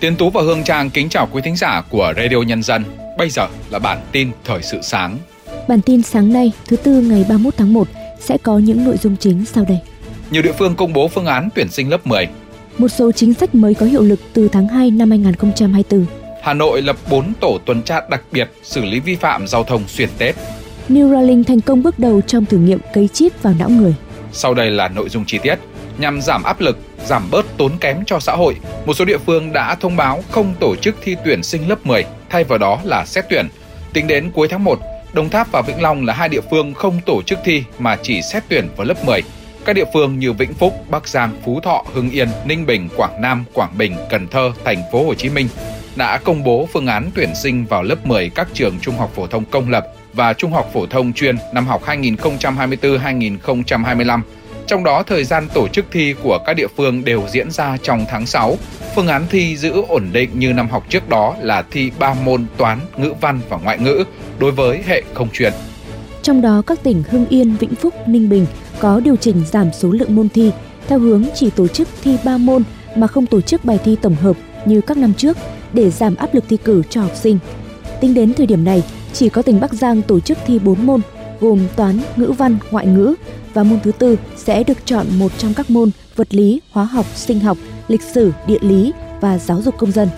Tiến Tú và Hương Trang kính chào quý thính giả của Radio Nhân dân. Bây giờ là bản tin thời sự sáng. Bản tin sáng nay, thứ tư ngày 31 tháng 1 sẽ có những nội dung chính sau đây. Nhiều địa phương công bố phương án tuyển sinh lớp 10. Một số chính sách mới có hiệu lực từ tháng 2 năm 2024. Hà Nội lập 4 tổ tuần tra đặc biệt xử lý vi phạm giao thông xuyên Tết. Neuralink thành công bước đầu trong thử nghiệm cấy chip vào não người. Sau đây là nội dung chi tiết. Nhằm giảm áp lực, giảm bớt tốn kém cho xã hội, một số địa phương đã thông báo không tổ chức thi tuyển sinh lớp 10, thay vào đó là xét tuyển. Tính đến cuối tháng 1, Đồng Tháp và Vĩnh Long là hai địa phương không tổ chức thi mà chỉ xét tuyển vào lớp 10. Các địa phương như Vĩnh Phúc, Bắc Giang, Phú Thọ, Hưng Yên, Ninh Bình, Quảng Nam, Quảng Bình, Cần Thơ, Thành phố Hồ Chí Minh đã công bố phương án tuyển sinh vào lớp 10 các trường trung học phổ thông công lập và trung học phổ thông chuyên năm học 2024-2025. Trong đó thời gian tổ chức thi của các địa phương đều diễn ra trong tháng 6. Phương án thi giữ ổn định như năm học trước đó là thi 3 môn toán, ngữ văn và ngoại ngữ đối với hệ không chuyên. Trong đó các tỉnh Hưng Yên, Vĩnh Phúc, Ninh Bình có điều chỉnh giảm số lượng môn thi theo hướng chỉ tổ chức thi 3 môn mà không tổ chức bài thi tổng hợp như các năm trước để giảm áp lực thi cử cho học sinh. Tính đến thời điểm này, chỉ có tỉnh Bắc Giang tổ chức thi 4 môn gồm toán, ngữ văn, ngoại ngữ và môn thứ tư sẽ được chọn một trong các môn vật lý, hóa học, sinh học, lịch sử, địa lý và giáo dục công dân.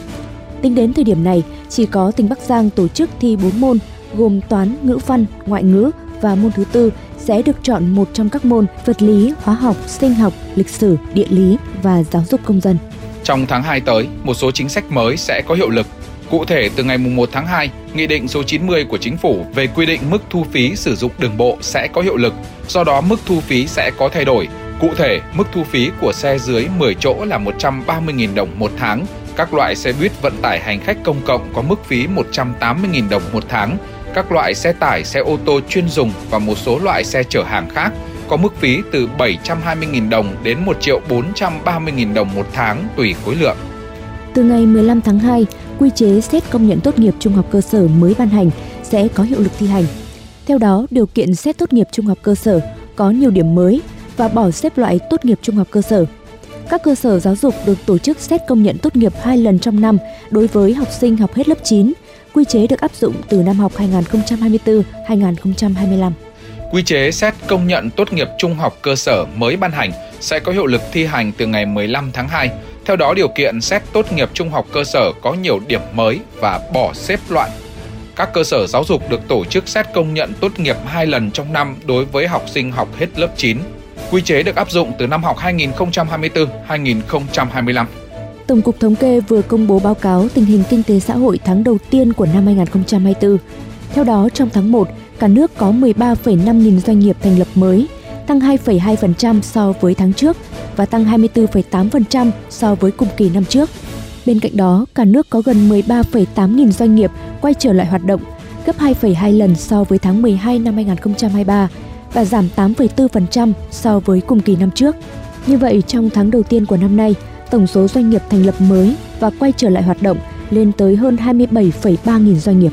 Tính đến thời điểm này, chỉ có tỉnh Bắc Giang tổ chức thi 4 môn gồm toán, ngữ văn, ngoại ngữ và môn thứ tư sẽ được chọn một trong các môn vật lý, hóa học, sinh học, lịch sử, địa lý và giáo dục công dân. Trong tháng 2 tới, một số chính sách mới sẽ có hiệu lực. Cụ thể, từ ngày 1 tháng 2, Nghị định số 90 của Chính phủ về quy định mức thu phí sử dụng đường bộ sẽ có hiệu lực, do đó mức thu phí sẽ có thay đổi. Cụ thể, mức thu phí của xe dưới 10 chỗ là 130.000 đồng một tháng, các loại xe buýt vận tải hành khách công cộng có mức phí 180.000 đồng một tháng, các loại xe tải, xe ô tô chuyên dùng và một số loại xe chở hàng khác có mức phí từ 720.000 đồng đến 1.430.000 đồng một tháng tùy khối lượng. Từ ngày 15 tháng 2, quy chế xét công nhận tốt nghiệp trung học cơ sở mới ban hành sẽ có hiệu lực thi hành. Theo đó, điều kiện xét tốt nghiệp trung học cơ sở có nhiều điểm mới và bỏ xếp loại tốt nghiệp trung học cơ sở. Các cơ sở giáo dục được tổ chức xét công nhận tốt nghiệp hai lần trong năm đối với học sinh học hết lớp 9. Quy chế được áp dụng từ năm học 2024-2025. Quy chế xét công nhận tốt nghiệp trung học cơ sở mới ban hành sẽ có hiệu lực thi hành từ ngày 15 tháng 2. Theo đó, điều kiện xét tốt nghiệp trung học cơ sở có nhiều điểm mới và bỏ xếp loại. Các cơ sở giáo dục được tổ chức xét công nhận tốt nghiệp hai lần trong năm đối với học sinh học hết lớp 9. Quy chế được áp dụng từ năm học 2024-2025. Tổng cục Thống kê vừa công bố báo cáo tình hình kinh tế xã hội tháng đầu tiên của năm 2024. Theo đó, trong tháng 1, cả nước có 13,5 nghìn doanh nghiệp thành lập mới, tăng 2,2% so với tháng trước và tăng 24,8% so với cùng kỳ năm trước. Bên cạnh đó, cả nước có gần 13,8 nghìn doanh nghiệp quay trở lại hoạt động, gấp 2,2 lần so với tháng 12 năm 2023 và giảm 8,4% so với cùng kỳ năm trước. Như vậy, trong tháng đầu tiên của năm nay, tổng số doanh nghiệp thành lập mới và quay trở lại hoạt động lên tới hơn 27,3 nghìn doanh nghiệp.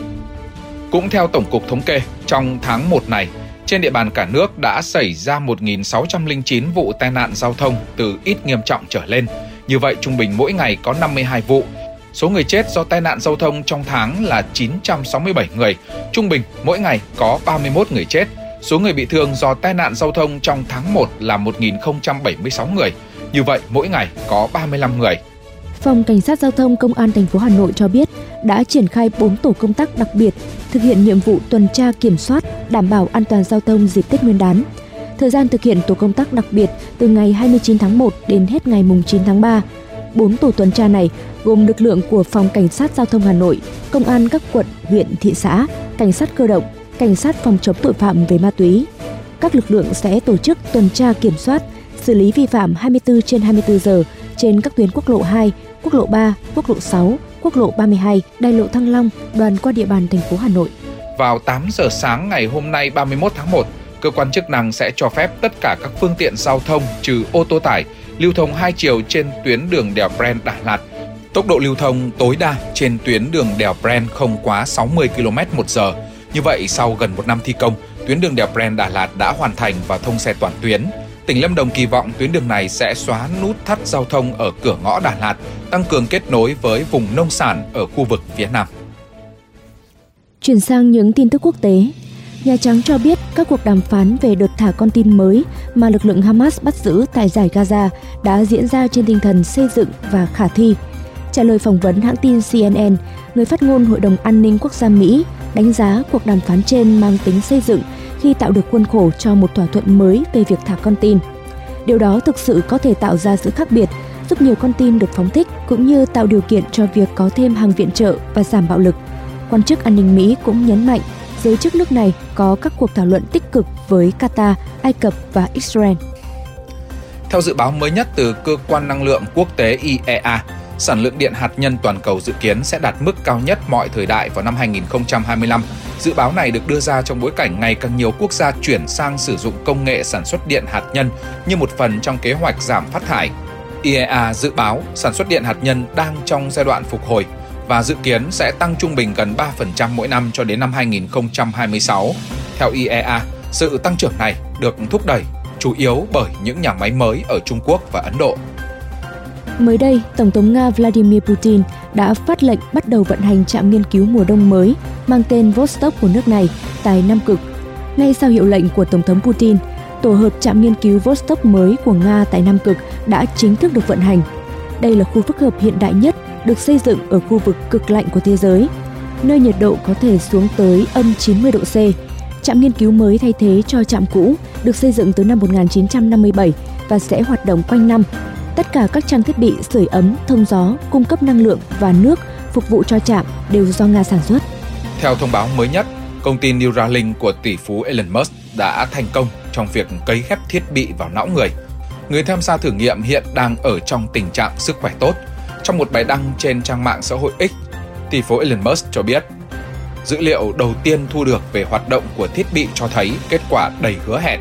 Cũng theo Tổng cục Thống kê, trong tháng 1 này, trên địa bàn cả nước đã xảy ra 1.609 vụ tai nạn giao thông từ ít nghiêm trọng trở lên. Như vậy, trung bình mỗi ngày có 52 vụ. Số người chết do tai nạn giao thông trong tháng là 967 người. Trung bình mỗi ngày có 31 người chết. Số người bị thương do tai nạn giao thông trong tháng 1 là 1.076 người. Như vậy, mỗi ngày có 35 người. Phòng Cảnh sát Giao thông Công an thành phố Hà Nội cho biết đã triển khai 4 tổ công tác đặc biệt thực hiện nhiệm vụ tuần tra kiểm soát, đảm bảo an toàn giao thông dịp Tết Nguyên đán. Thời gian thực hiện tổ công tác đặc biệt từ ngày 29 tháng 1 đến hết ngày 9 tháng 3. Bốn tổ tuần tra này gồm lực lượng của Phòng Cảnh sát Giao thông Hà Nội, Công an các quận, huyện, thị xã, Cảnh sát cơ động, Cảnh sát phòng chống tội phạm về ma túy. Các lực lượng sẽ tổ chức tuần tra kiểm soát, xử lý vi phạm 24 trên 24 giờ trên các tuyến quốc lộ 2, quốc lộ 3, quốc lộ 6, quốc lộ 32, đại lộ Thăng Long, đoàn qua địa bàn thành phố Hà Nội. Vào 8 giờ sáng ngày hôm nay 31 tháng 1, cơ quan chức năng sẽ cho phép tất cả các phương tiện giao thông trừ ô tô tải lưu thông hai chiều trên tuyến đường đèo Bren Đà Lạt. Tốc độ lưu thông tối đa trên tuyến đường đèo Bren không quá 60 km một giờ. Như vậy, sau gần một năm thi công, tuyến đường đèo Bren Đà Lạt đã hoàn thành và thông xe toàn tuyến tỉnh Lâm Đồng kỳ vọng tuyến đường này sẽ xóa nút thắt giao thông ở cửa ngõ Đà Lạt, tăng cường kết nối với vùng nông sản ở khu vực phía Nam. Chuyển sang những tin tức quốc tế, Nhà Trắng cho biết các cuộc đàm phán về đợt thả con tin mới mà lực lượng Hamas bắt giữ tại giải Gaza đã diễn ra trên tinh thần xây dựng và khả thi. Trả lời phỏng vấn hãng tin CNN, người phát ngôn Hội đồng An ninh Quốc gia Mỹ đánh giá cuộc đàm phán trên mang tính xây dựng khi tạo được khuôn khổ cho một thỏa thuận mới về việc thả con tin. Điều đó thực sự có thể tạo ra sự khác biệt, giúp nhiều con tin được phóng thích cũng như tạo điều kiện cho việc có thêm hàng viện trợ và giảm bạo lực. Quan chức an ninh Mỹ cũng nhấn mạnh giới chức nước này có các cuộc thảo luận tích cực với Qatar, Ai Cập và Israel. Theo dự báo mới nhất từ Cơ quan Năng lượng Quốc tế IEA, sản lượng điện hạt nhân toàn cầu dự kiến sẽ đạt mức cao nhất mọi thời đại vào năm 2025. Dự báo này được đưa ra trong bối cảnh ngày càng nhiều quốc gia chuyển sang sử dụng công nghệ sản xuất điện hạt nhân như một phần trong kế hoạch giảm phát thải. IEA dự báo sản xuất điện hạt nhân đang trong giai đoạn phục hồi và dự kiến sẽ tăng trung bình gần 3% mỗi năm cho đến năm 2026. Theo IEA, sự tăng trưởng này được thúc đẩy chủ yếu bởi những nhà máy mới ở Trung Quốc và Ấn Độ. Mới đây, Tổng thống Nga Vladimir Putin đã phát lệnh bắt đầu vận hành trạm nghiên cứu mùa đông mới mang tên Vostok của nước này tại Nam Cực. Ngay sau hiệu lệnh của Tổng thống Putin, tổ hợp trạm nghiên cứu Vostok mới của Nga tại Nam Cực đã chính thức được vận hành. Đây là khu phức hợp hiện đại nhất được xây dựng ở khu vực cực lạnh của thế giới, nơi nhiệt độ có thể xuống tới âm 90 độ C. Trạm nghiên cứu mới thay thế cho trạm cũ được xây dựng từ năm 1957 và sẽ hoạt động quanh năm. Tất cả các trang thiết bị sưởi ấm, thông gió, cung cấp năng lượng và nước phục vụ cho trạm đều do Nga sản xuất. Theo thông báo mới nhất, công ty Neuralink của tỷ phú Elon Musk đã thành công trong việc cấy ghép thiết bị vào não người. Người tham gia thử nghiệm hiện đang ở trong tình trạng sức khỏe tốt trong một bài đăng trên trang mạng xã hội X, tỷ phú Elon Musk cho biết, dữ liệu đầu tiên thu được về hoạt động của thiết bị cho thấy kết quả đầy hứa hẹn.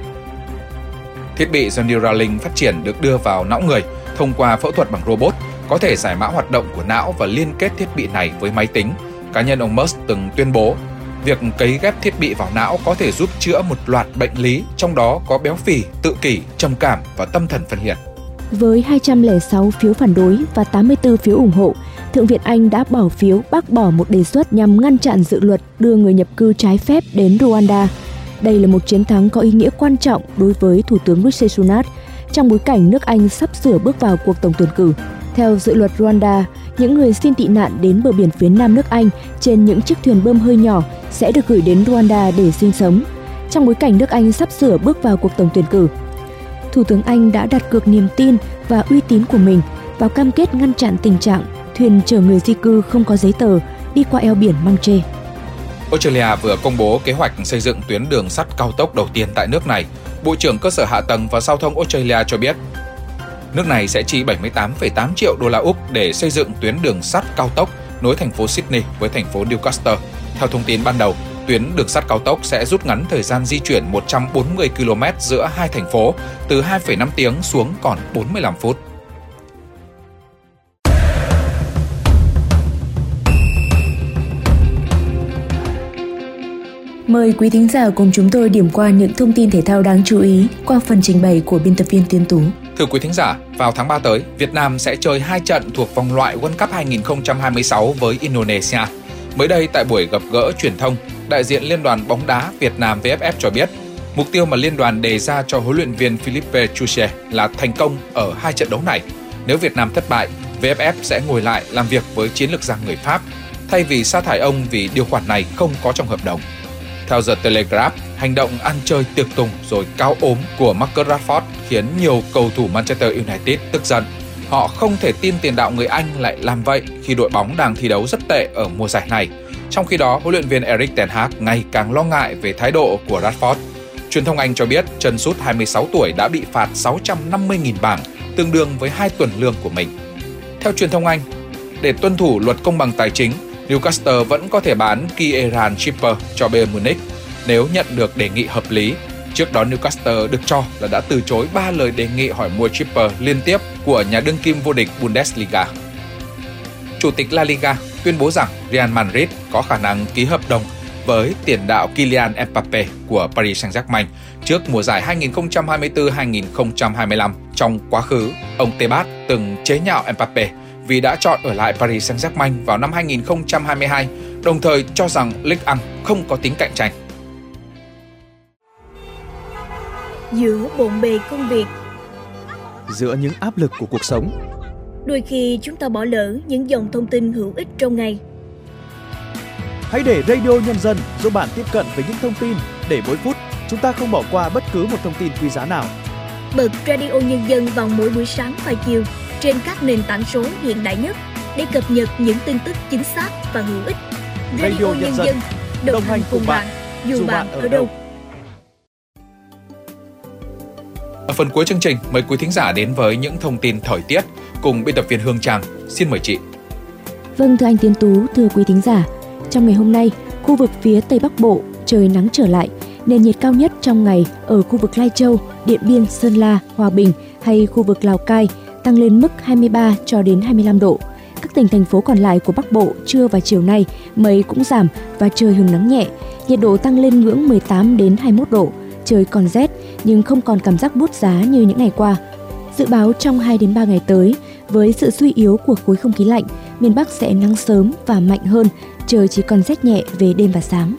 Thiết bị do Neuralink phát triển được đưa vào não người thông qua phẫu thuật bằng robot, có thể giải mã hoạt động của não và liên kết thiết bị này với máy tính. Cá nhân ông Musk từng tuyên bố, việc cấy ghép thiết bị vào não có thể giúp chữa một loạt bệnh lý, trong đó có béo phì, tự kỷ, trầm cảm và tâm thần phân liệt. Với 206 phiếu phản đối và 84 phiếu ủng hộ, Thượng viện Anh đã bỏ phiếu bác bỏ một đề xuất nhằm ngăn chặn dự luật đưa người nhập cư trái phép đến Rwanda. Đây là một chiến thắng có ý nghĩa quan trọng đối với Thủ tướng Rishi Sunak trong bối cảnh nước Anh sắp sửa bước vào cuộc tổng tuyển cử. Theo dự luật Rwanda, những người xin tị nạn đến bờ biển phía nam nước Anh trên những chiếc thuyền bơm hơi nhỏ sẽ được gửi đến Rwanda để sinh sống. Trong bối cảnh nước Anh sắp sửa bước vào cuộc tổng tuyển cử, Thủ tướng Anh đã đặt cược niềm tin và uy tín của mình vào cam kết ngăn chặn tình trạng thuyền chở người di cư không có giấy tờ đi qua eo biển Manche. Australia vừa công bố kế hoạch xây dựng tuyến đường sắt cao tốc đầu tiên tại nước này. Bộ trưởng Cơ sở Hạ tầng và Giao thông Australia cho biết, nước này sẽ chi 78,8 triệu đô la Úc để xây dựng tuyến đường sắt cao tốc nối thành phố Sydney với thành phố Newcastle. Theo thông tin ban đầu, tuyến đường sắt cao tốc sẽ rút ngắn thời gian di chuyển 140 km giữa hai thành phố từ 2,5 tiếng xuống còn 45 phút. Mời quý thính giả cùng chúng tôi điểm qua những thông tin thể thao đáng chú ý qua phần trình bày của biên tập viên Tiên Tú. Thưa quý thính giả, vào tháng 3 tới, Việt Nam sẽ chơi hai trận thuộc vòng loại World Cup 2026 với Indonesia. Mới đây tại buổi gặp gỡ truyền thông, đại diện Liên đoàn bóng đá Việt Nam VFF cho biết, mục tiêu mà liên đoàn đề ra cho huấn luyện viên Philippe Chuche là thành công ở hai trận đấu này. Nếu Việt Nam thất bại, VFF sẽ ngồi lại làm việc với chiến lược gia người Pháp, thay vì sa thải ông vì điều khoản này không có trong hợp đồng. Theo The Telegraph, hành động ăn chơi tiệc tùng rồi cao ốm của Marcus Rashford khiến nhiều cầu thủ Manchester United tức giận. Họ không thể tin tiền đạo người Anh lại làm vậy khi đội bóng đang thi đấu rất tệ ở mùa giải này. Trong khi đó, huấn luyện viên Eric Ten Hag ngày càng lo ngại về thái độ của Rashford. Truyền thông Anh cho biết chân sút 26 tuổi đã bị phạt 650.000 bảng, tương đương với 2 tuần lương của mình. Theo truyền thông Anh, để tuân thủ luật công bằng tài chính, Newcastle vẫn có thể bán Kieran Tripper cho Bayern Munich nếu nhận được đề nghị hợp lý. Trước đó Newcastle được cho là đã từ chối 3 lời đề nghị hỏi mua Tripper liên tiếp của nhà đương kim vô địch Bundesliga. Chủ tịch La Liga tuyên bố rằng Real Madrid có khả năng ký hợp đồng với tiền đạo Kylian Mbappe của Paris Saint-Germain trước mùa giải 2024-2025. Trong quá khứ, ông Tebas từng chế nhạo Mbappe vì đã chọn ở lại Paris Saint-Germain vào năm 2022, đồng thời cho rằng Ligue 1 không có tính cạnh tranh. Giữa bộn bề công việc Giữa những áp lực của cuộc sống Đôi khi chúng ta bỏ lỡ những dòng thông tin hữu ích trong ngày. Hãy để Radio Nhân dân giúp bạn tiếp cận với những thông tin để mỗi phút chúng ta không bỏ qua bất cứ một thông tin quý giá nào. Bật Radio Nhân dân vào mỗi buổi sáng và chiều trên các nền tảng số hiện đại nhất để cập nhật những tin tức chính xác và hữu ích. Radio, Radio Nhân, dân, đồng, đồng hành cùng bạn, dù bạn ở đâu. Ở phần cuối chương trình, mời quý thính giả đến với những thông tin thời tiết cùng biên tập viên Hương Trang. Xin mời chị. Vâng, thưa anh Tiến Tú, thưa quý thính giả, trong ngày hôm nay, khu vực phía Tây Bắc Bộ trời nắng trở lại, nền nhiệt cao nhất trong ngày ở khu vực Lai Châu, Điện Biên, Sơn La, Hòa Bình hay khu vực Lào Cai tăng lên mức 23 cho đến 25 độ. Các tỉnh thành phố còn lại của Bắc Bộ trưa và chiều nay mây cũng giảm và trời hứng nắng nhẹ, nhiệt độ tăng lên ngưỡng 18 đến 21 độ, trời còn rét nhưng không còn cảm giác bút giá như những ngày qua. Dự báo trong 2 đến 3 ngày tới, với sự suy yếu của khối không khí lạnh, miền Bắc sẽ nắng sớm và mạnh hơn, trời chỉ còn rét nhẹ về đêm và sáng.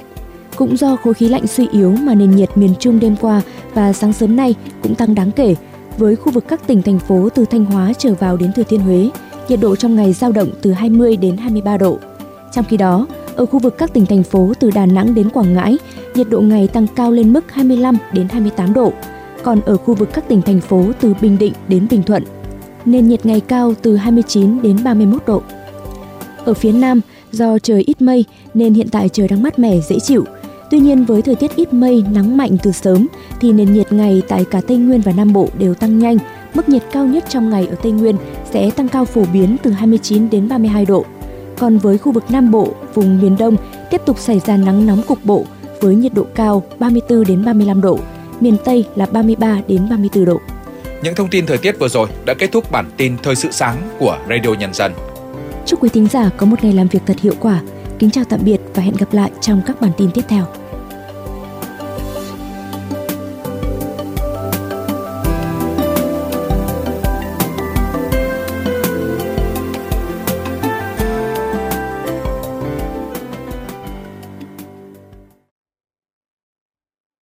Cũng do khối khí lạnh suy yếu mà nền nhiệt miền Trung đêm qua và sáng sớm nay cũng tăng đáng kể, với khu vực các tỉnh thành phố từ Thanh Hóa trở vào đến Thừa Thiên Huế, nhiệt độ trong ngày giao động từ 20 đến 23 độ. Trong khi đó, ở khu vực các tỉnh thành phố từ Đà Nẵng đến Quảng Ngãi, nhiệt độ ngày tăng cao lên mức 25 đến 28 độ. Còn ở khu vực các tỉnh thành phố từ Bình Định đến Bình Thuận, nền nhiệt ngày cao từ 29 đến 31 độ. Ở phía Nam, do trời ít mây nên hiện tại trời đang mát mẻ dễ chịu. Tuy nhiên với thời tiết ít mây, nắng mạnh từ sớm thì nền nhiệt ngày tại cả Tây Nguyên và Nam Bộ đều tăng nhanh. Mức nhiệt cao nhất trong ngày ở Tây Nguyên sẽ tăng cao phổ biến từ 29 đến 32 độ. Còn với khu vực Nam Bộ, vùng miền Đông tiếp tục xảy ra nắng nóng cục bộ với nhiệt độ cao 34 đến 35 độ, miền Tây là 33 đến 34 độ. Những thông tin thời tiết vừa rồi đã kết thúc bản tin Thời sự sáng của Radio Nhân dân. Chúc quý thính giả có một ngày làm việc thật hiệu quả. Kính chào tạm biệt và hẹn gặp lại trong các bản tin tiếp theo.